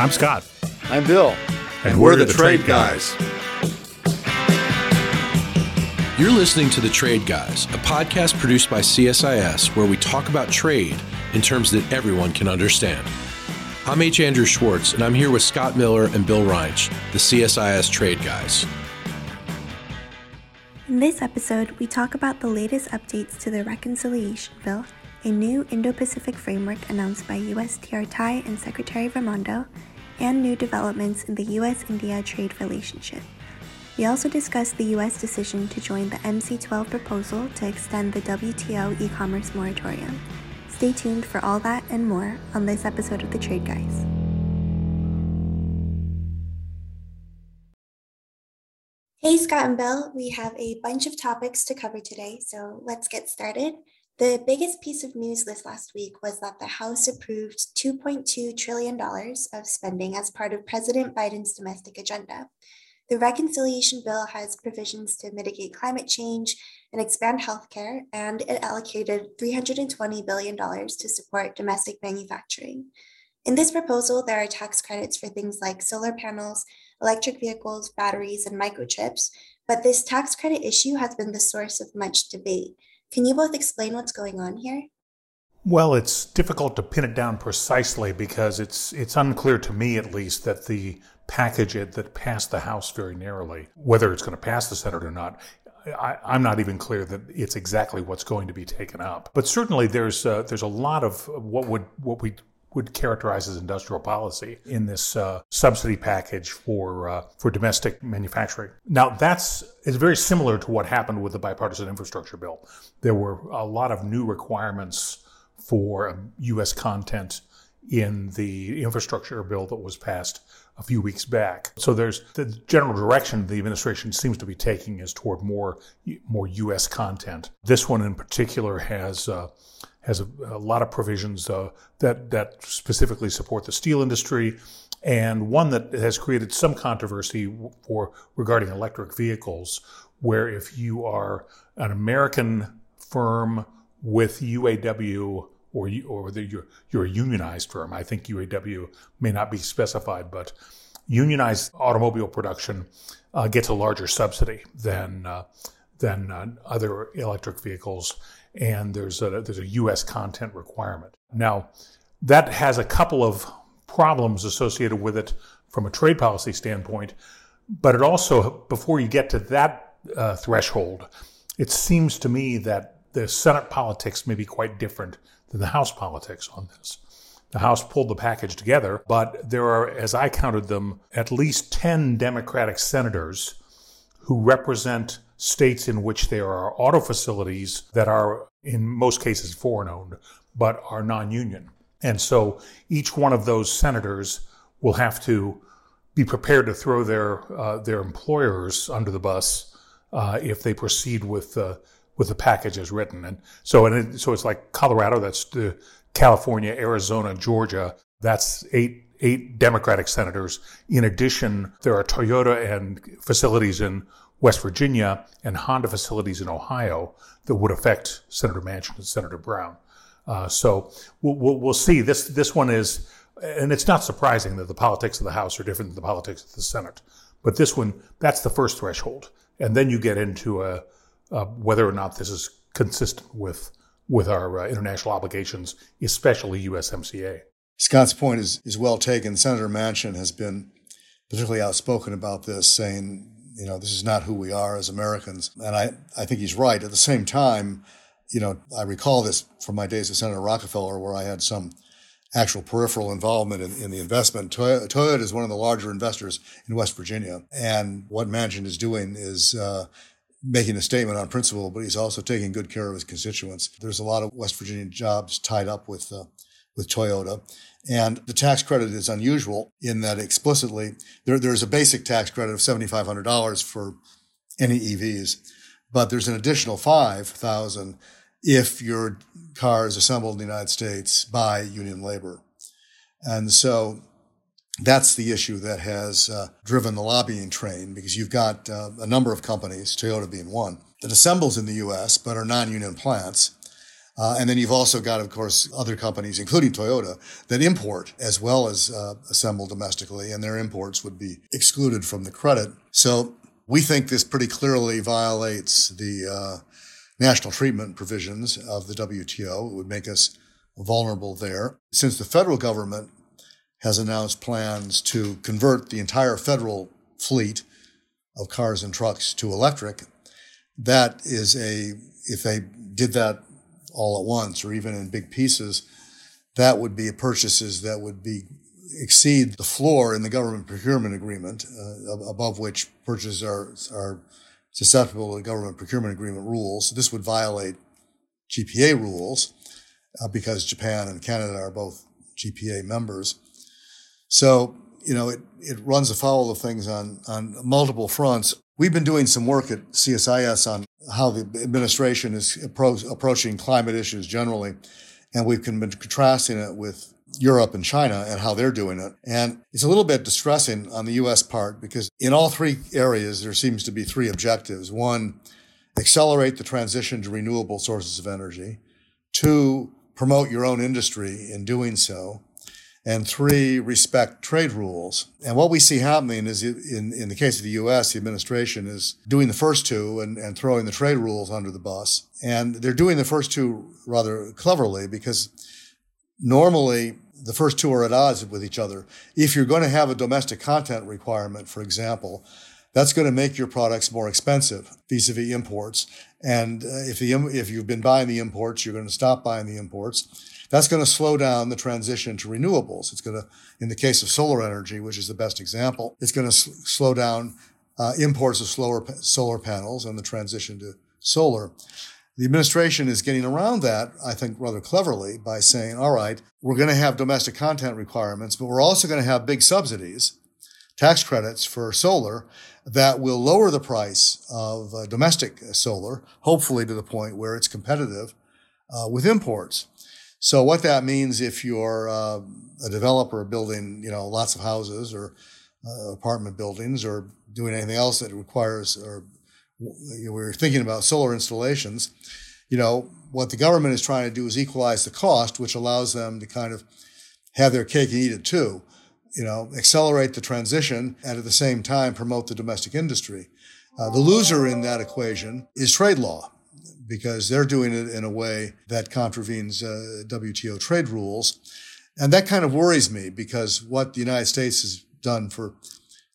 I'm Scott. I'm Bill. And, and we're, we're, the, the Trade, Trade guys. guys. You're listening to The Trade Guys, a podcast produced by CSIS where we talk about trade in terms that everyone can understand. I'm H. Andrew Schwartz, and I'm here with Scott Miller and Bill Reinsch, the CSIS Trade Guys. In this episode, we talk about the latest updates to the Reconciliation Bill, a new Indo Pacific framework announced by USTR Tai and Secretary Raimondo, and new developments in the US India trade relationship. We also discussed the US decision to join the MC12 proposal to extend the WTO e commerce moratorium. Stay tuned for all that and more on this episode of The Trade Guys. Hey, Scott and Bill, we have a bunch of topics to cover today, so let's get started. The biggest piece of news this last week was that the House approved $2.2 trillion of spending as part of President Biden's domestic agenda. The reconciliation bill has provisions to mitigate climate change and expand healthcare, and it allocated $320 billion to support domestic manufacturing. In this proposal, there are tax credits for things like solar panels, electric vehicles, batteries, and microchips, but this tax credit issue has been the source of much debate. Can you both explain what's going on here? Well, it's difficult to pin it down precisely because it's it's unclear to me at least that the package that passed the House very narrowly, whether it's going to pass the Senate or not, I, am not even clear that it's exactly what's going to be taken up. But certainly, there's uh, there's a lot of what would what we would characterize as industrial policy in this uh, subsidy package for uh, for domestic manufacturing. Now, that's is very similar to what happened with the bipartisan infrastructure bill. There were a lot of new requirements for U.S. Um, content in the infrastructure bill that was passed a few weeks back. So there's the general direction the administration seems to be taking is toward more more U.S. content. This one in particular has. Uh, has a, a, lot of provisions uh, that that specifically support the steel industry, and one that has created some controversy for regarding electric vehicles, where if you are an American firm with UAW or or the, you're, you're a unionized firm. I think UAW may not be specified, but unionized automobile production uh, gets a larger subsidy than uh, than uh, other electric vehicles, and there's a there's a U.S. content requirement. Now, that has a couple of problems associated with it from a trade policy standpoint, but it also before you get to that uh, threshold, it seems to me that the Senate politics may be quite different than the House politics on this. The House pulled the package together, but there are, as I counted them, at least 10 Democratic senators who represent states in which there are auto facilities that are, in most cases, foreign owned, but are non union. And so each one of those senators will have to be prepared to throw their, uh, their employers under the bus uh, if they proceed with uh, with the package as written. And so, and it, so it's like Colorado, that's the California, Arizona, Georgia. That's eight eight Democratic senators. In addition, there are Toyota and facilities in West Virginia and Honda facilities in Ohio that would affect Senator Manchin and Senator Brown. Uh, so we'll, we'll, we'll, see. This this one is, and it's not surprising that the politics of the House are different than the politics of the Senate. But this one, that's the first threshold, and then you get into a uh, whether or not this is consistent with with our uh, international obligations, especially USMCA. Scott's point is is well taken. Senator Manchin has been particularly outspoken about this, saying, you know, this is not who we are as Americans, and I I think he's right. At the same time, you know, I recall this from my days as Senator Rockefeller, where I had some actual peripheral involvement in, in the investment. Toyota, is one of the larger investors in West Virginia, and what Manchin is doing is uh, making a statement on principle, but he's also taking good care of his constituents. There's a lot of West Virginia jobs tied up with uh, with Toyota. And the tax credit is unusual in that explicitly there, there's a basic tax credit of $7,500 for any EVs, but there's an additional 5,000 if your car is assembled in the United States by union labor. And so that's the issue that has uh, driven the lobbying train because you've got uh, a number of companies, Toyota being one, that assembles in the U.S. but are non-union plants. Uh, and then you've also got, of course, other companies, including Toyota, that import as well as uh, assemble domestically, and their imports would be excluded from the credit. So we think this pretty clearly violates the uh, national treatment provisions of the WTO. It would make us vulnerable there. Since the federal government has announced plans to convert the entire federal fleet of cars and trucks to electric, that is a, if they did that all at once or even in big pieces, that would be purchases that would be exceed the floor in the government procurement agreement, uh, above which purchases are, are susceptible to government procurement agreement rules. This would violate GPA rules uh, because Japan and Canada are both GPA members. So, you know, it, it runs afoul of things on, on multiple fronts. We've been doing some work at CSIS on how the administration is appro- approaching climate issues generally. And we've been contrasting it with Europe and China and how they're doing it. And it's a little bit distressing on the US part because in all three areas, there seems to be three objectives. One, accelerate the transition to renewable sources of energy. Two, promote your own industry in doing so. And three, respect trade rules. And what we see happening is in, in the case of the US, the administration is doing the first two and, and throwing the trade rules under the bus. And they're doing the first two rather cleverly because normally the first two are at odds with each other. If you're going to have a domestic content requirement, for example, that's going to make your products more expensive vis-a-vis imports. And uh, if the if you've been buying the imports, you're going to stop buying the imports. That's going to slow down the transition to renewables. It's going to, in the case of solar energy, which is the best example, it's going to sl- slow down uh, imports of slower solar panels and the transition to solar. The administration is getting around that, I think, rather cleverly by saying, all right, we're going to have domestic content requirements, but we're also going to have big subsidies, tax credits for solar that will lower the price of uh, domestic solar, hopefully to the point where it's competitive uh, with imports. So what that means if you're uh, a developer building, you know, lots of houses or uh, apartment buildings or doing anything else that requires or you know, we are thinking about solar installations, you know, what the government is trying to do is equalize the cost, which allows them to kind of have their cake and eat it too. You know, accelerate the transition and at the same time promote the domestic industry. Uh, the loser in that equation is trade law because they're doing it in a way that contravenes uh, WTO trade rules. And that kind of worries me because what the United States has done for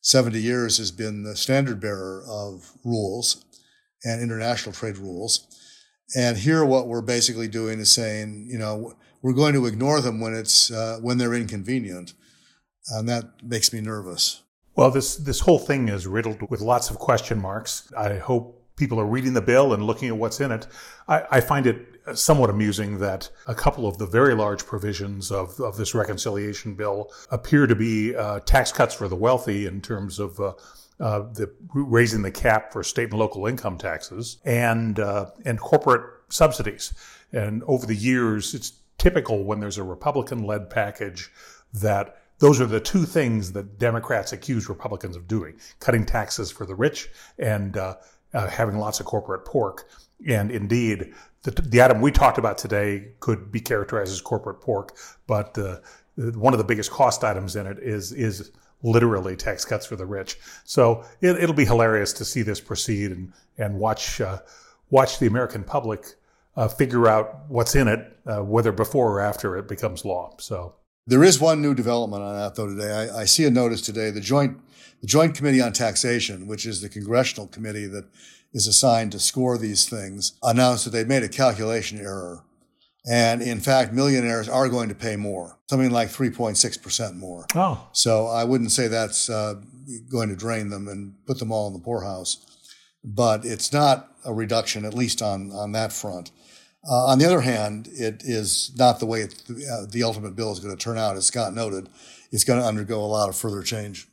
70 years has been the standard bearer of rules and international trade rules. And here, what we're basically doing is saying, you know, we're going to ignore them when it's uh, when they're inconvenient, and that makes me nervous. Well, this this whole thing is riddled with lots of question marks. I hope people are reading the bill and looking at what's in it. I, I find it somewhat amusing that a couple of the very large provisions of, of this reconciliation bill appear to be uh, tax cuts for the wealthy in terms of uh, uh, the raising the cap for state and local income taxes and uh, and corporate subsidies. And over the years, it's typical when there's a Republican-led package that those are the two things that Democrats accuse Republicans of doing: cutting taxes for the rich and uh, uh, having lots of corporate pork. And indeed, the, the item we talked about today could be characterized as corporate pork, but uh, one of the biggest cost items in it is is literally tax cuts for the rich. So it, will be hilarious to see this proceed and and watch uh, watch the American public uh, figure out what's in it, uh, whether before or after it becomes law. So there is one new development on that though today. I, I see a notice today. The joint the Joint Committee on Taxation, which is the congressional committee that is assigned to score these things, announced that they made a calculation error. And in fact, millionaires are going to pay more, something like 3.6% more. Oh. So I wouldn't say that's uh, going to drain them and put them all in the poorhouse. But it's not a reduction, at least on, on that front. Uh, on the other hand, it is not the way it, uh, the ultimate bill is going to turn out. As Scott noted, it's going to undergo a lot of further change.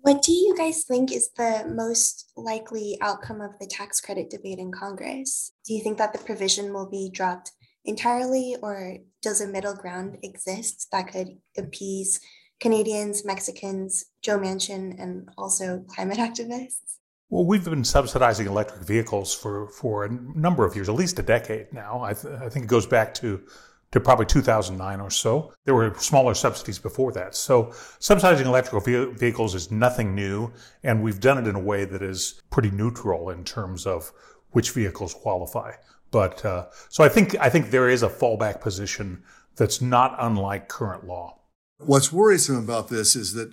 What do you guys think is the most likely outcome of the tax credit debate in Congress? Do you think that the provision will be dropped entirely, or does a middle ground exist that could appease Canadians, Mexicans, Joe Manchin, and also climate activists? Well, we've been subsidizing electric vehicles for, for a number of years, at least a decade now. I, th- I think it goes back to to probably 2009 or so. There were smaller subsidies before that. So subsidizing electrical vehicles is nothing new, and we've done it in a way that is pretty neutral in terms of which vehicles qualify. But uh, so I think I think there is a fallback position that's not unlike current law. What's worrisome about this is that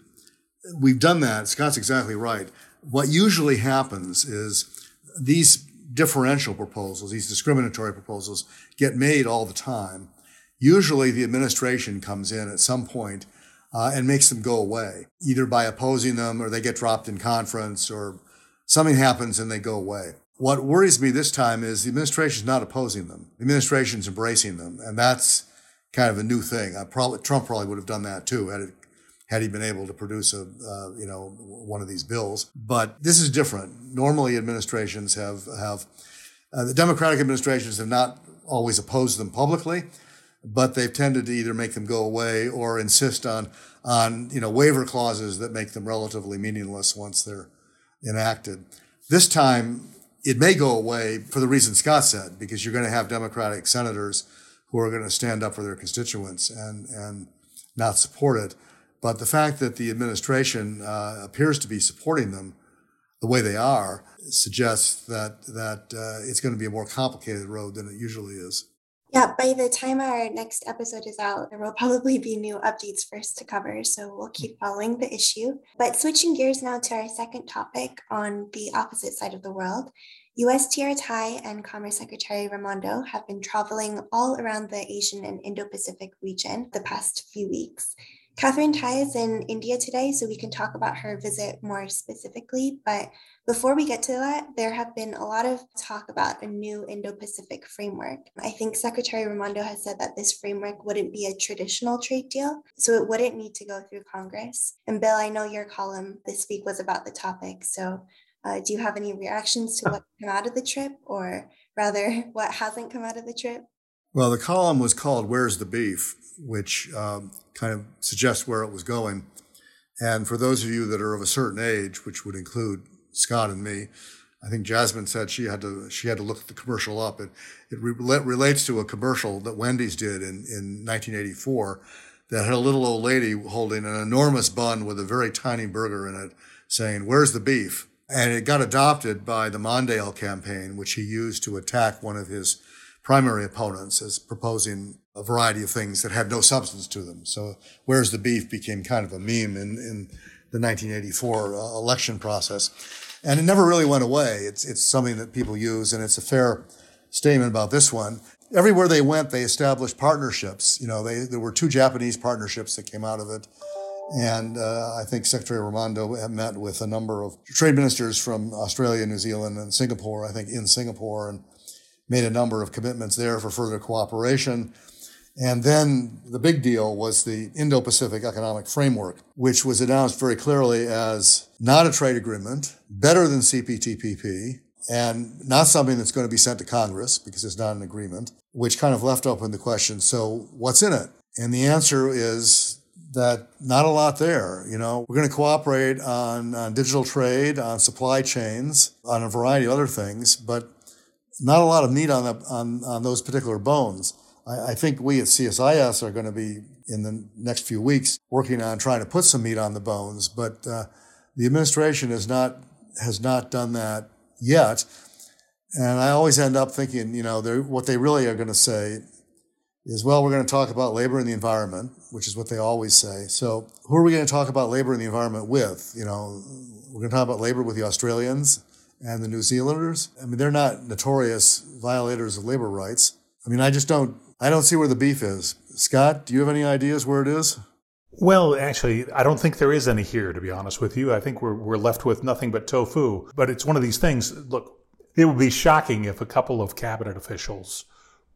we've done that. Scott's exactly right. What usually happens is these differential proposals, these discriminatory proposals, get made all the time. Usually, the administration comes in at some point, uh, and makes them go away, either by opposing them or they get dropped in conference or something happens and they go away. What worries me this time is the administration is not opposing them. The administration is embracing them. And that's kind of a new thing. Probably, Trump probably would have done that too had it, had he been able to produce a uh, you know one of these bills. But this is different. Normally, administrations have have uh, the Democratic administrations have not always opposed them publicly, but they've tended to either make them go away or insist on on you know waiver clauses that make them relatively meaningless once they're enacted. This time, it may go away for the reason Scott said, because you're going to have Democratic senators who are going to stand up for their constituents and, and not support it. But the fact that the administration uh, appears to be supporting them the way they are suggests that, that uh, it's going to be a more complicated road than it usually is. Yeah, by the time our next episode is out, there will probably be new updates for us to cover. So we'll keep following the issue. But switching gears now to our second topic on the opposite side of the world, USTR Tai and Commerce Secretary Raimondo have been traveling all around the Asian and Indo Pacific region the past few weeks. Katherine Tai is in India today, so we can talk about her visit more specifically. But before we get to that, there have been a lot of talk about a new Indo Pacific framework. I think Secretary Raimondo has said that this framework wouldn't be a traditional trade deal, so it wouldn't need to go through Congress. And Bill, I know your column this week was about the topic, so uh, do you have any reactions to what came out of the trip, or rather, what hasn't come out of the trip? Well, the column was called Where's the Beef, which um, kind of suggests where it was going. And for those of you that are of a certain age, which would include Scott and me, I think Jasmine said she had to she had to look the commercial up. It it re- relates to a commercial that Wendy's did in, in 1984 that had a little old lady holding an enormous bun with a very tiny burger in it, saying, "Where's the beef?" And it got adopted by the Mondale campaign, which he used to attack one of his primary opponents as proposing a variety of things that had no substance to them. So, Where's the Beef became kind of a meme in, in the 1984 uh, election process. And it never really went away. It's, it's something that people use, and it's a fair statement about this one. Everywhere they went, they established partnerships. You know, they, there were two Japanese partnerships that came out of it. And uh, I think Secretary Raimondo met with a number of trade ministers from Australia, New Zealand, and Singapore, I think in Singapore, and made a number of commitments there for further cooperation. And then the big deal was the Indo Pacific Economic Framework, which was announced very clearly as not a trade agreement, better than CPTPP, and not something that's going to be sent to Congress because it's not an agreement, which kind of left open the question so what's in it? And the answer is that not a lot there. You know, we're going to cooperate on, on digital trade, on supply chains, on a variety of other things, but not a lot of meat on, the, on, on those particular bones. I, I think we at CSIS are going to be in the next few weeks working on trying to put some meat on the bones, but uh, the administration has not has not done that yet. And I always end up thinking, you know, what they really are going to say is, well, we're going to talk about labor and the environment, which is what they always say. So who are we going to talk about labor and the environment with? You know, we're going to talk about labor with the Australians and the New Zealanders. I mean, they're not notorious violators of labor rights. I mean, I just don't, I don't see where the beef is. Scott, do you have any ideas where it is? Well, actually, I don't think there is any here, to be honest with you. I think we're, we're left with nothing but tofu. But it's one of these things. Look, it would be shocking if a couple of cabinet officials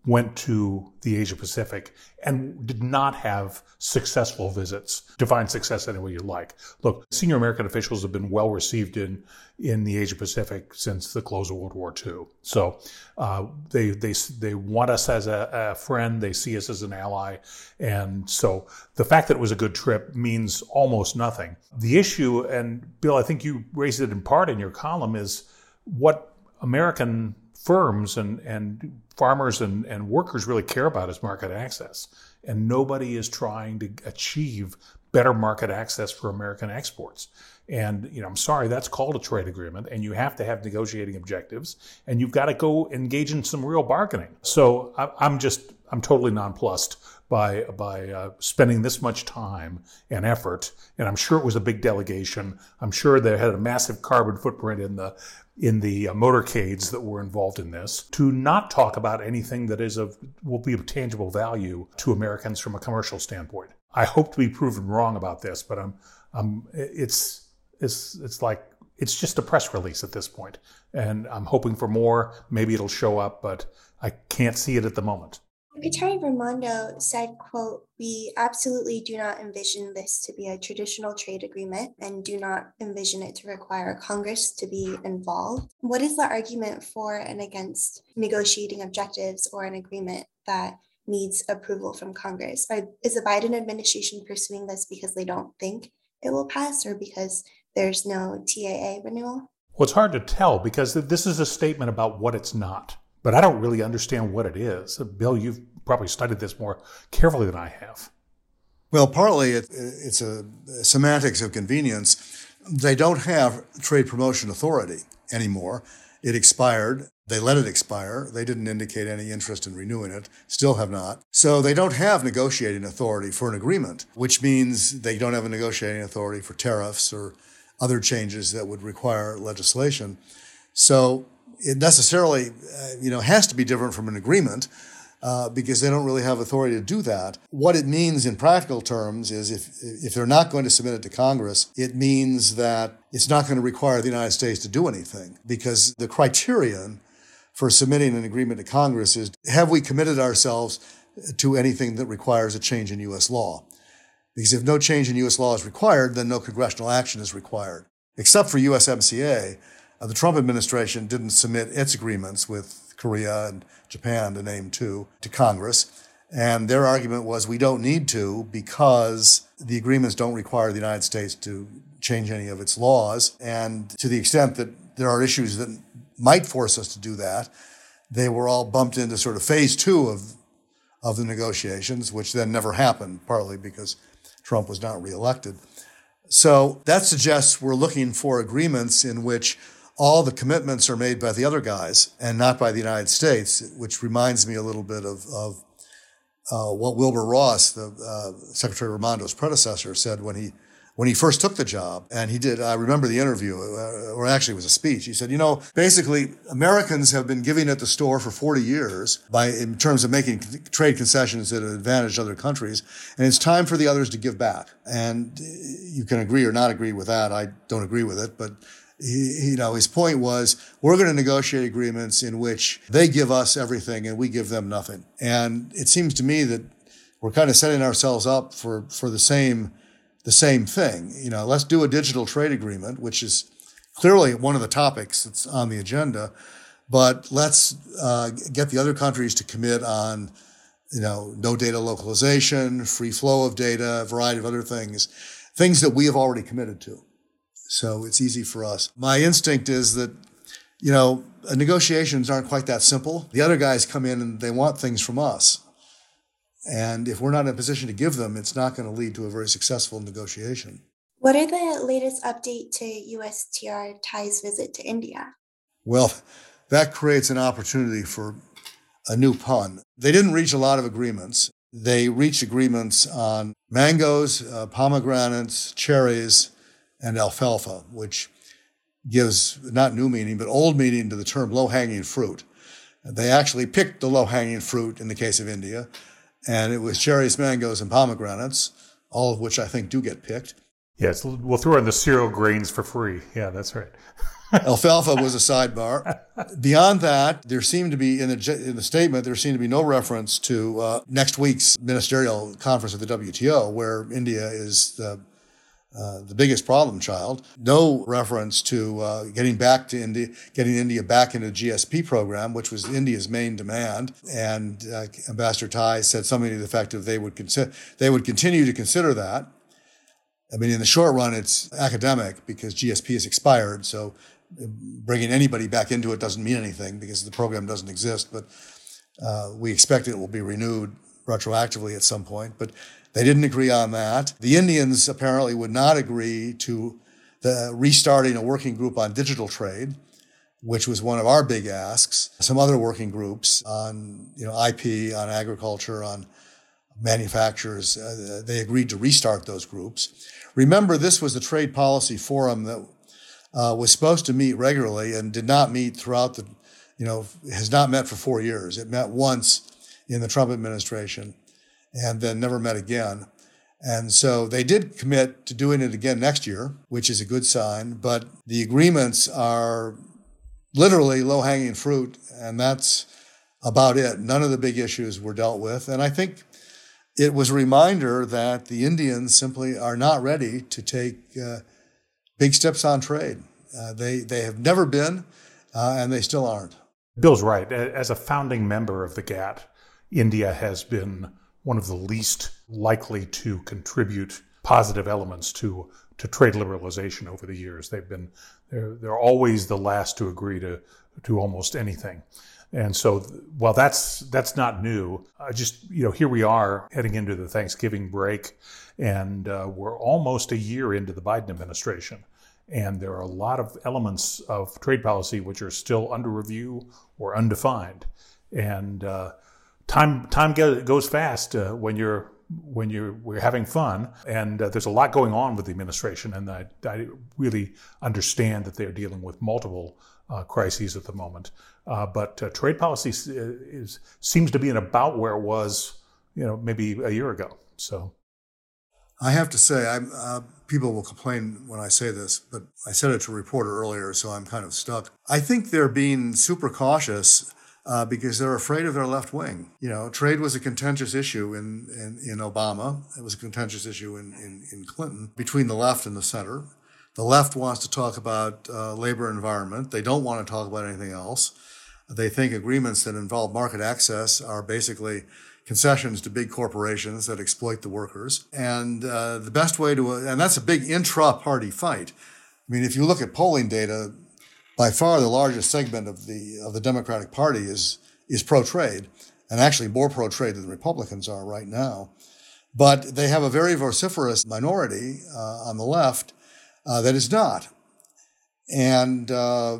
went to the Asia Pacific and did not have successful visits. Define success any way you like. Look, senior American officials have been well received in in the Asia Pacific since the close of World War II. So uh, they they they want us as a, a, friend. They see us as an ally, and so the fact that it was a good trip means almost nothing. The issue, and Bill, I think you raised it in part in your column, is what American firms and, and farmers and, and workers really care about is market access. And nobody is trying to achieve better market access for American exports. And you know, I'm sorry, that's called a trade agreement, and you have to have negotiating objectives, and you've got to go engage in some real bargaining. So I'm just, I'm totally nonplussed by by uh, spending this much time and effort. And I'm sure it was a big delegation. I'm sure they had a massive carbon footprint in the in the uh, motorcades that were involved in this to not talk about anything that is of will be of tangible value to Americans from a commercial standpoint. I hope to be proven wrong about this, but I'm, I'm it's it's it's like it's just a press release at this point, and I'm hoping for more. Maybe it'll show up, but I can't see it at the moment. Secretary Raimondo said, quote, we absolutely do not envision this to be a traditional trade agreement and do not envision it to require Congress to be involved. What is the argument for and against negotiating objectives or an agreement that needs approval from Congress? Is the Biden administration pursuing this because they don't think it will pass or because there's no TAA renewal? Well, it's hard to tell because this is a statement about what it's not but I don't really understand what it is. Uh, Bill, you've probably studied this more carefully than I have. Well, partly it, it's a semantics of convenience. They don't have trade promotion authority anymore. It expired. They let it expire. They didn't indicate any interest in renewing it, still have not. So they don't have negotiating authority for an agreement, which means they don't have a negotiating authority for tariffs or other changes that would require legislation. So it necessarily, uh, you know, has to be different from an agreement. Uh, because they don't really have authority to do that. What it means in practical terms is if if they're not going to submit it to Congress, it means that it's not going to require the United States to do anything because the criterion for submitting an agreement to Congress is have we committed ourselves to anything that requires a change in U.S. law? Because if no change in U.S. law is required, then no congressional action is required, except for USMCA uh, the Trump administration didn't submit its agreements with Korea and Japan, to name two, to Congress. And their argument was we don't need to because the agreements don't require the United States to change any of its laws. And to the extent that there are issues that might force us to do that, they were all bumped into sort of phase two of, of the negotiations, which then never happened, partly because Trump was not reelected. So that suggests we're looking for agreements in which all the commitments are made by the other guys and not by the United States, which reminds me a little bit of, of uh, what Wilbur Ross, the uh, Secretary Raimondo's predecessor, said when he when he first took the job. And he did. I remember the interview, uh, or actually it was a speech. He said, "You know, basically Americans have been giving at the store for 40 years by in terms of making trade concessions that advantage other countries, and it's time for the others to give back." And you can agree or not agree with that. I don't agree with it, but he, you know, his point was we're going to negotiate agreements in which they give us everything and we give them nothing. And it seems to me that we're kind of setting ourselves up for, for the same, the same thing. You know, let's do a digital trade agreement, which is clearly one of the topics that's on the agenda, but let's uh, get the other countries to commit on, you know, no data localization, free flow of data, a variety of other things, things that we have already committed to. So it's easy for us. My instinct is that, you know, negotiations aren't quite that simple. The other guys come in and they want things from us. And if we're not in a position to give them, it's not going to lead to a very successful negotiation. What are the latest update to USTR Tai's visit to India? Well, that creates an opportunity for a new pun. They didn't reach a lot of agreements. They reached agreements on mangoes, uh, pomegranates, cherries, and alfalfa, which gives not new meaning, but old meaning to the term low hanging fruit. They actually picked the low hanging fruit in the case of India, and it was cherries, mangoes, and pomegranates, all of which I think do get picked. Yes, we'll throw in the cereal grains for free. Yeah, that's right. Alfalfa was a sidebar. Beyond that, there seemed to be in the in the statement there seemed to be no reference to uh, next week's ministerial conference of the WTO, where India is the uh, the biggest problem child. No reference to uh, getting back to India, getting India back into the GSP program, which was India's main demand. And uh, Ambassador Tai said something to the effect of they would consider they would continue to consider that. I mean, in the short run, it's academic because GSP has expired. So bringing anybody back into it doesn't mean anything because the program doesn't exist. But uh, we expect it will be renewed retroactively at some point. But they didn't agree on that. The Indians apparently would not agree to the restarting a working group on digital trade, which was one of our big asks. Some other working groups on you know IP, on agriculture, on manufacturers. Uh, they agreed to restart those groups. Remember, this was the trade policy forum that uh, was supposed to meet regularly and did not meet throughout the, you know, has not met for four years. It met once in the Trump administration and then never met again. And so they did commit to doing it again next year, which is a good sign. But the agreements are literally low hanging fruit, and that's about it. None of the big issues were dealt with. And I think it was a reminder that the Indians simply are not ready to take uh, big steps on trade. Uh, they, they have never been, uh, and they still aren't. Bill's right. As a founding member of the GATT, India has been one of the least likely to contribute positive elements to to trade liberalization over the years. They've been they're they're always the last to agree to to almost anything. And so, while that's that's not new, I just you know here we are heading into the Thanksgiving break, and uh, we're almost a year into the Biden administration, and there are a lot of elements of trade policy which are still under review or undefined, and uh, time time goes fast uh, when you're when you're we're having fun, and uh, there's a lot going on with the administration, and I, I really understand that they're dealing with multiple uh, crises at the moment. Uh, but uh, trade policy is, is, seems to be in about where it was, you know, maybe a year ago. So, I have to say, uh, people will complain when I say this, but I said it to a reporter earlier, so I'm kind of stuck. I think they're being super cautious. Uh, because they're afraid of their left wing. You know, trade was a contentious issue in, in, in Obama. It was a contentious issue in, in, in Clinton between the left and the center. The left wants to talk about uh, labor environment. They don't want to talk about anything else. They think agreements that involve market access are basically concessions to big corporations that exploit the workers. And uh, the best way to, and that's a big intra party fight. I mean, if you look at polling data, by far the largest segment of the, of the Democratic Party is, is pro trade, and actually more pro trade than the Republicans are right now. But they have a very vociferous minority uh, on the left uh, that is not. And uh,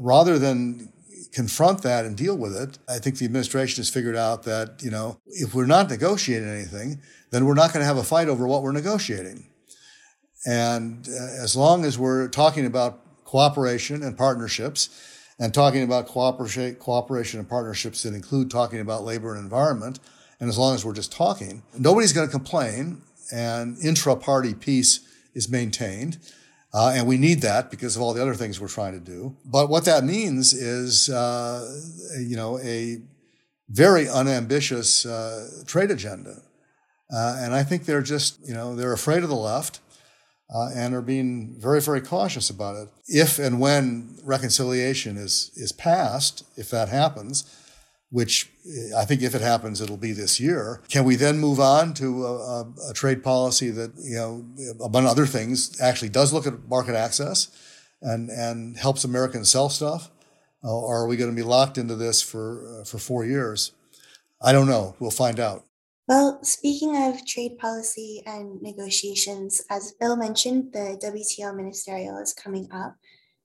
rather than confront that and deal with it, I think the administration has figured out that, you know, if we're not negotiating anything, then we're not going to have a fight over what we're negotiating. And uh, as long as we're talking about cooperation and partnerships, and talking about cooperation, and partnerships that include talking about labor and environment, and as long as we're just talking, nobody's going to complain, and intra-party peace is maintained. Uh, and we need that because of all the other things we're trying to do. But what that means is, uh, you know, a very unambitious uh, trade agenda. Uh, and I think they're just, you know, they're afraid of the left uh, and are being very, very cautious about it. If and when reconciliation is, is passed, if that happens, which I think if it happens, it'll be this year. Can we then move on to a, a, a, trade policy that, you know, among other things, actually does look at market access and, and helps Americans sell stuff? Uh, or are we going to be locked into this for, uh, for four years? I don't know. We'll find out. Well, speaking of trade policy and negotiations, as Bill mentioned, the WTO ministerial is coming up.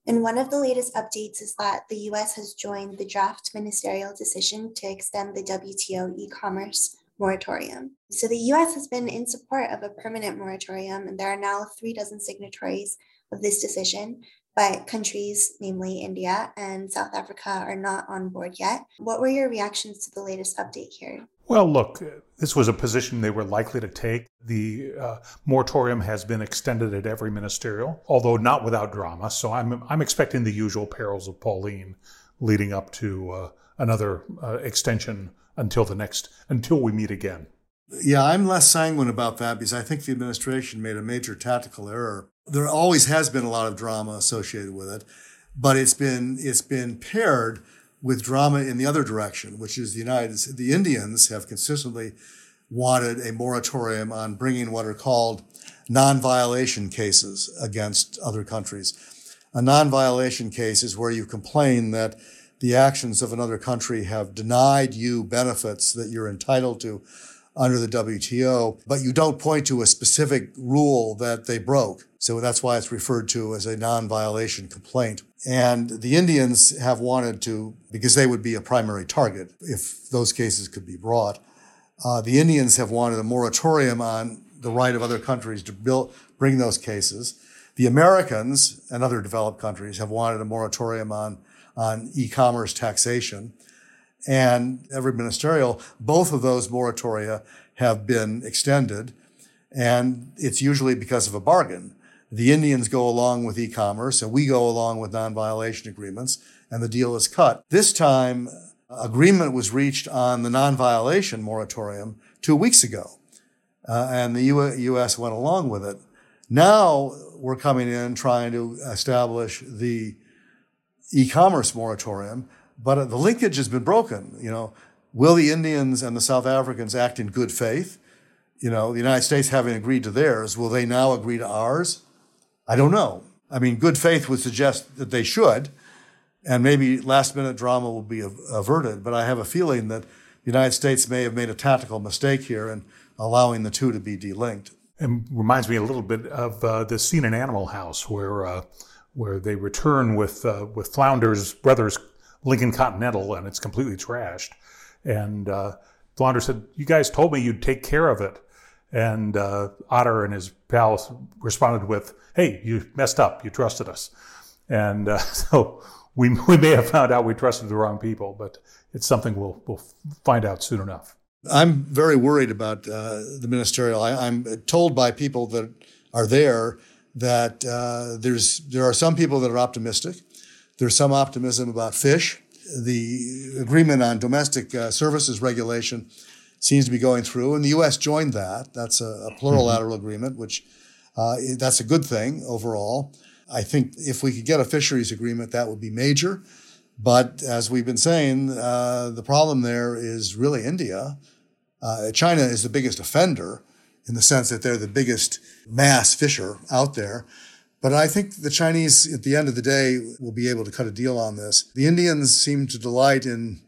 And one of the latest updates is that the US has joined the draft ministerial decision to extend the WTO e commerce moratorium. So the US has been in support of a permanent moratorium, and there are now three dozen signatories of this decision. But countries, namely India and South Africa, are not on board yet. What were your reactions to the latest update here? Well, look, this was a position they were likely to take. The uh, moratorium has been extended at every ministerial, although not without drama. So I'm I'm expecting the usual perils of Pauline, leading up to uh, another uh, extension until the next until we meet again. Yeah, I'm less sanguine about that because I think the administration made a major tactical error. There always has been a lot of drama associated with it, but it's been it's been paired with drama in the other direction, which is the United States, the Indians have consistently wanted a moratorium on bringing what are called non-violation cases against other countries. A non-violation case is where you complain that the actions of another country have denied you benefits that you're entitled to under the WTO, but you don't point to a specific rule that they broke. So that's why it's referred to as a non-violation complaint. And the Indians have wanted to, because they would be a primary target if those cases could be brought. Uh, the Indians have wanted a moratorium on the right of other countries to build, bring those cases. The Americans and other developed countries have wanted a moratorium on, on e-commerce taxation and every ministerial, both of those moratoria have been extended. And it's usually because of a bargain. The Indians go along with e commerce, and we go along with non violation agreements, and the deal is cut. This time, agreement was reached on the non violation moratorium two weeks ago, uh, and the U.S. went along with it. Now we're coming in trying to establish the e commerce moratorium, but the linkage has been broken. You know, will the Indians and the South Africans act in good faith? You know, the United States having agreed to theirs, will they now agree to ours? I don't know. I mean, good faith would suggest that they should, and maybe last minute drama will be averted. But I have a feeling that the United States may have made a tactical mistake here in allowing the two to be delinked. It reminds me a little bit of uh, the scene in Animal House where uh, where they return with uh, with Flounder's brothers Lincoln Continental and it's completely trashed. And uh, said, "You guys told me you'd take care of it." And uh, Otter and his pals responded with, "Hey, you messed up. You trusted us." And uh, so we we may have found out we trusted the wrong people, but it's something we'll we'll find out soon enough. I'm very worried about uh, the ministerial. I, am told by people that are there that uh, there's there are some people that are optimistic there's some optimism about fish. The agreement on domestic uh, services regulation seems to be going through, and the U.S. joined that. That's a, a plurilateral mm-hmm. agreement, which uh, that's a good thing overall. I think if we could get a fisheries agreement, that would be major. But as we've been saying, uh, the problem there is really India. Uh, China is the biggest offender in the sense that they're the biggest mass fisher out there. But I think the Chinese, at the end of the day, will be able to cut a deal on this. The Indians seem to delight in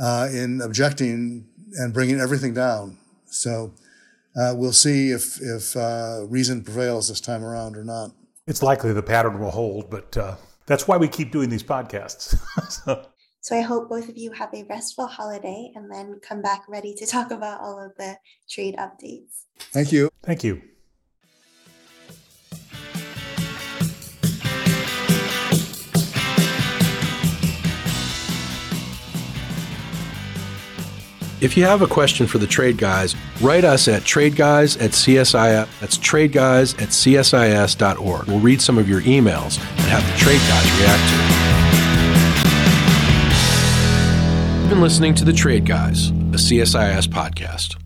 uh, in objecting and bringing everything down. So uh, we'll see if if uh, reason prevails this time around or not. It's likely the pattern will hold, but uh, that's why we keep doing these podcasts. so. so I hope both of you have a restful holiday and then come back ready to talk about all of the trade updates. Thank you. Thank you. If you have a question for the trade guys, write us at tradeguys at CSI. That's tradeguys at CSIS.org. We'll read some of your emails and have the trade guys react to them. You've been listening to The Trade Guys, a CSIS podcast.